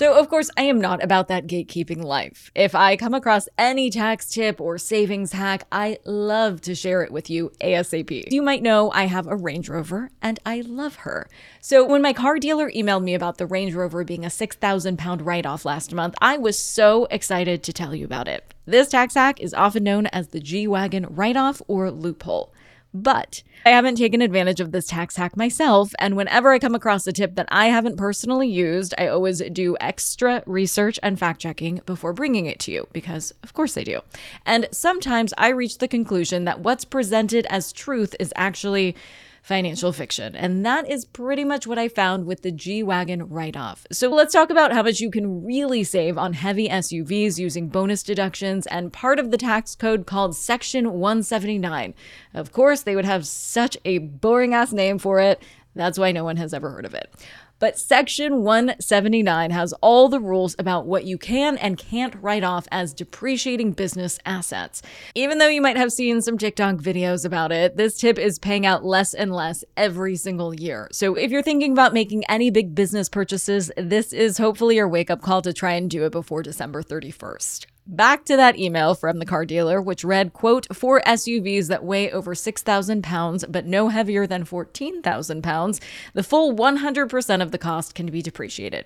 So, of course, I am not about that gatekeeping life. If I come across any tax tip or savings hack, I love to share it with you ASAP. You might know I have a Range Rover and I love her. So, when my car dealer emailed me about the Range Rover being a 6,000 pound write off last month, I was so excited to tell you about it. This tax hack is often known as the G Wagon write off or loophole. But I haven't taken advantage of this tax hack myself, and whenever I come across a tip that I haven't personally used, I always do extra research and fact checking before bringing it to you, because of course I do. And sometimes I reach the conclusion that what's presented as truth is actually financial fiction. And that is pretty much what I found with the G Wagon write off. So let's talk about how much you can really save on heavy SUVs using bonus deductions and part of the tax code called Section 179. Of course, they would have such a boring ass name for it. That's why no one has ever heard of it. But Section 179 has all the rules about what you can and can't write off as depreciating business assets. Even though you might have seen some TikTok videos about it, this tip is paying out less and less every single year. So if you're thinking about making any big business purchases, this is hopefully your wake up call to try and do it before December 31st. Back to that email from the car dealer, which read, quote, for SUVs that weigh over 6,000 pounds, but no heavier than 14,000 pounds, the full 100% of the cost can be depreciated.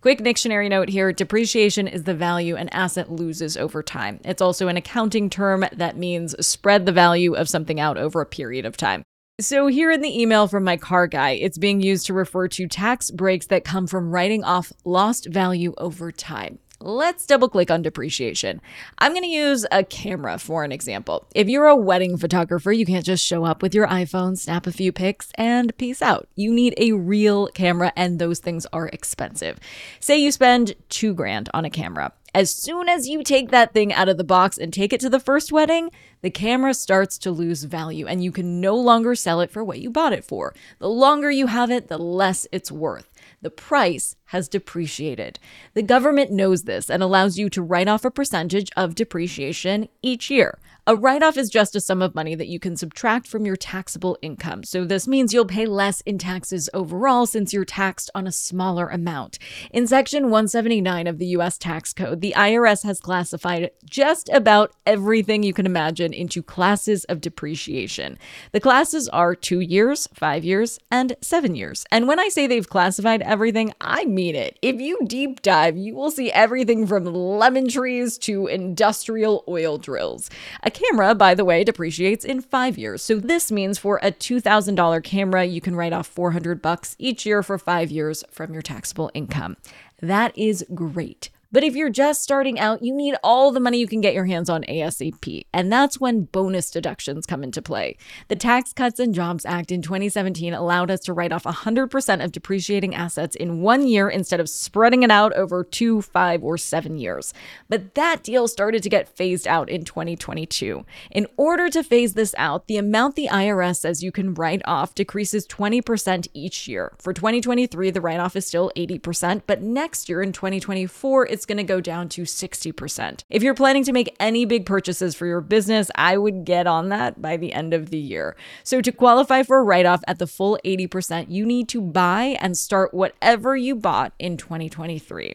Quick dictionary note here depreciation is the value an asset loses over time. It's also an accounting term that means spread the value of something out over a period of time. So, here in the email from my car guy, it's being used to refer to tax breaks that come from writing off lost value over time. Let's double click on depreciation. I'm going to use a camera for an example. If you're a wedding photographer, you can't just show up with your iPhone, snap a few pics, and peace out. You need a real camera, and those things are expensive. Say you spend two grand on a camera. As soon as you take that thing out of the box and take it to the first wedding, the camera starts to lose value and you can no longer sell it for what you bought it for. The longer you have it, the less it's worth the price has depreciated. The government knows this and allows you to write off a percentage of depreciation each year. A write off is just a sum of money that you can subtract from your taxable income. So this means you'll pay less in taxes overall since you're taxed on a smaller amount. In Section 179 of the US Tax Code, the IRS has classified just about everything you can imagine into classes of depreciation. The classes are two years, five years, and seven years. And when I say they've classified everything, I mean it. If you deep dive, you will see everything from lemon trees to industrial oil drills. A camera, by the way, depreciates in five years. So this means for a $2,000 camera, you can write off 400 bucks each year for five years from your taxable income. That is great. But if you're just starting out, you need all the money you can get your hands on ASAP. And that's when bonus deductions come into play. The Tax Cuts and Jobs Act in 2017 allowed us to write off 100% of depreciating assets in one year instead of spreading it out over two, five, or seven years. But that deal started to get phased out in 2022. In order to phase this out, the amount the IRS says you can write off decreases 20% each year. For 2023, the write off is still 80%, but next year in 2024, it's going to go down to 60%. If you're planning to make any big purchases for your business, I would get on that by the end of the year. So, to qualify for a write off at the full 80%, you need to buy and start whatever you bought in 2023.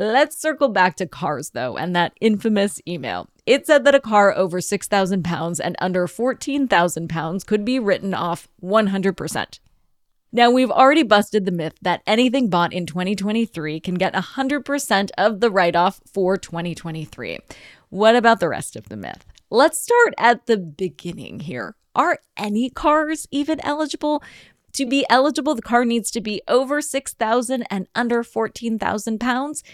Let's circle back to cars though, and that infamous email. It said that a car over 6,000 pounds and under 14,000 pounds could be written off 100%. Now, we've already busted the myth that anything bought in 2023 can get 100% of the write off for 2023. What about the rest of the myth? Let's start at the beginning here. Are any cars even eligible? To be eligible, the car needs to be over 6,000 and under 14,000 pounds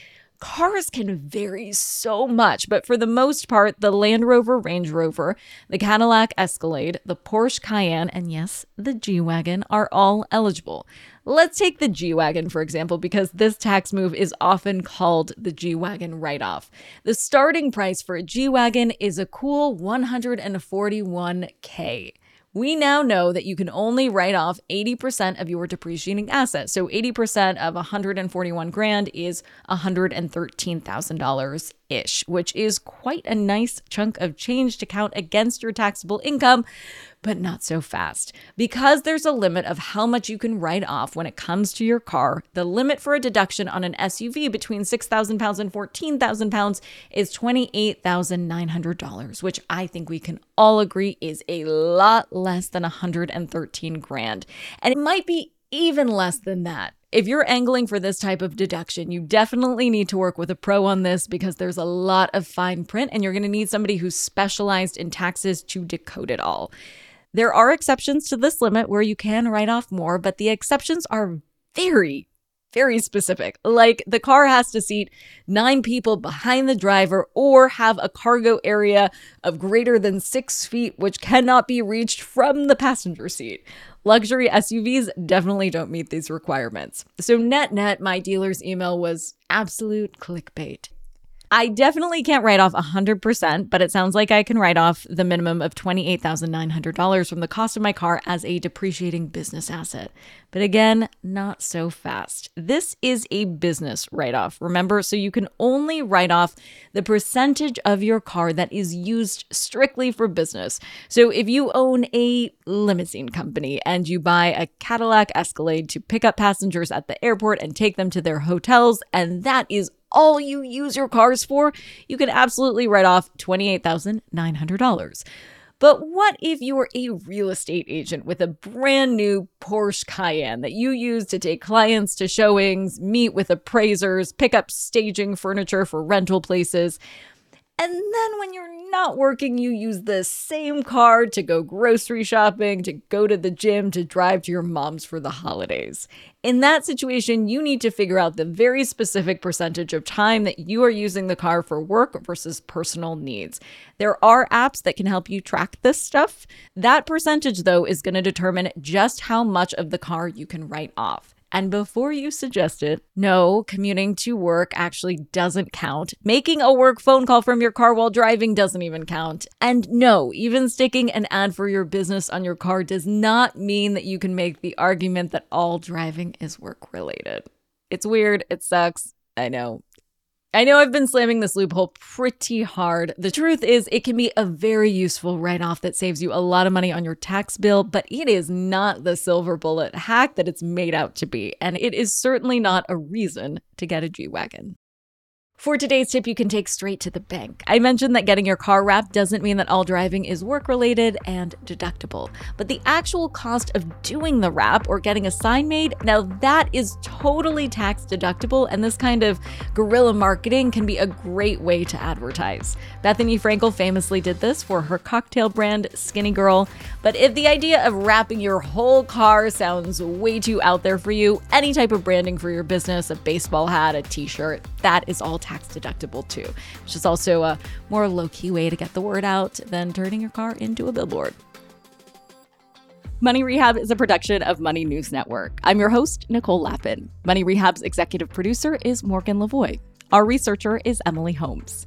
cars can vary so much, but for the most part, the Land Rover Range Rover, the Cadillac Escalade, the Porsche Cayenne, and yes, the G Wagon are all eligible. Let's take the G Wagon, for example, because this tax move is often called the G Wagon write off. The starting price for a G Wagon is a cool 141K we now know that you can only write off 80% of your depreciating assets. So 80% of 141 grand is $113,000 ish, which is quite a nice chunk of change to count against your taxable income, but not so fast. Because there's a limit of how much you can write off when it comes to your car, the limit for a deduction on an SUV between 6,000 pounds and 14,000 pounds is $28,900, which I think we can all agree is a lot less than 113 grand. And it might be even less than that if you're angling for this type of deduction, you definitely need to work with a pro on this because there's a lot of fine print and you're going to need somebody who's specialized in taxes to decode it all. There are exceptions to this limit where you can write off more, but the exceptions are very, very specific. Like the car has to seat nine people behind the driver or have a cargo area of greater than six feet, which cannot be reached from the passenger seat. Luxury SUVs definitely don't meet these requirements. So, net net, my dealer's email was absolute clickbait. I definitely can't write off 100%, but it sounds like I can write off the minimum of $28,900 from the cost of my car as a depreciating business asset. But again, not so fast. This is a business write off, remember? So you can only write off the percentage of your car that is used strictly for business. So if you own a limousine company and you buy a Cadillac Escalade to pick up passengers at the airport and take them to their hotels, and that is all you use your cars for, you can absolutely write off $28,900. But what if you're a real estate agent with a brand new Porsche Cayenne that you use to take clients to showings, meet with appraisers, pick up staging furniture for rental places? And then when you're not working, you use the same car to go grocery shopping, to go to the gym, to drive to your mom's for the holidays. In that situation, you need to figure out the very specific percentage of time that you are using the car for work versus personal needs. There are apps that can help you track this stuff. That percentage, though, is going to determine just how much of the car you can write off. And before you suggest it, no, commuting to work actually doesn't count. Making a work phone call from your car while driving doesn't even count. And no, even sticking an ad for your business on your car does not mean that you can make the argument that all driving is work related. It's weird. It sucks. I know. I know I've been slamming this loophole pretty hard. The truth is, it can be a very useful write off that saves you a lot of money on your tax bill, but it is not the silver bullet hack that it's made out to be. And it is certainly not a reason to get a G Wagon. For today's tip, you can take straight to the bank. I mentioned that getting your car wrapped doesn't mean that all driving is work related and deductible, but the actual cost of doing the wrap or getting a sign made, now that is totally tax deductible, and this kind of guerrilla marketing can be a great way to advertise. Bethenny Frankel famously did this for her cocktail brand Skinnygirl, but if the idea of wrapping your whole car sounds way too out there for you, any type of branding for your business, a baseball hat, a t shirt, that is all tax deductible too, which is also a more low key way to get the word out than turning your car into a billboard. Money Rehab is a production of Money News Network. I'm your host, Nicole Lapin. Money Rehab's executive producer is Morgan Lavoie. Our researcher is Emily Holmes.